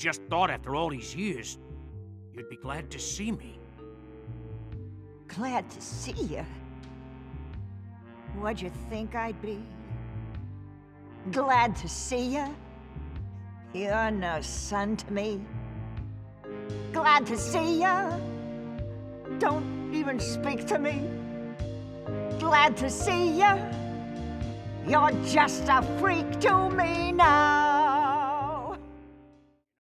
just thought after all these years, you'd be glad to see me. Glad to see you. What'd you think I'd be? Glad to see you? You're no son to me. Glad to see you. Don't even speak to me. Glad to see you. You're just a freak to me now.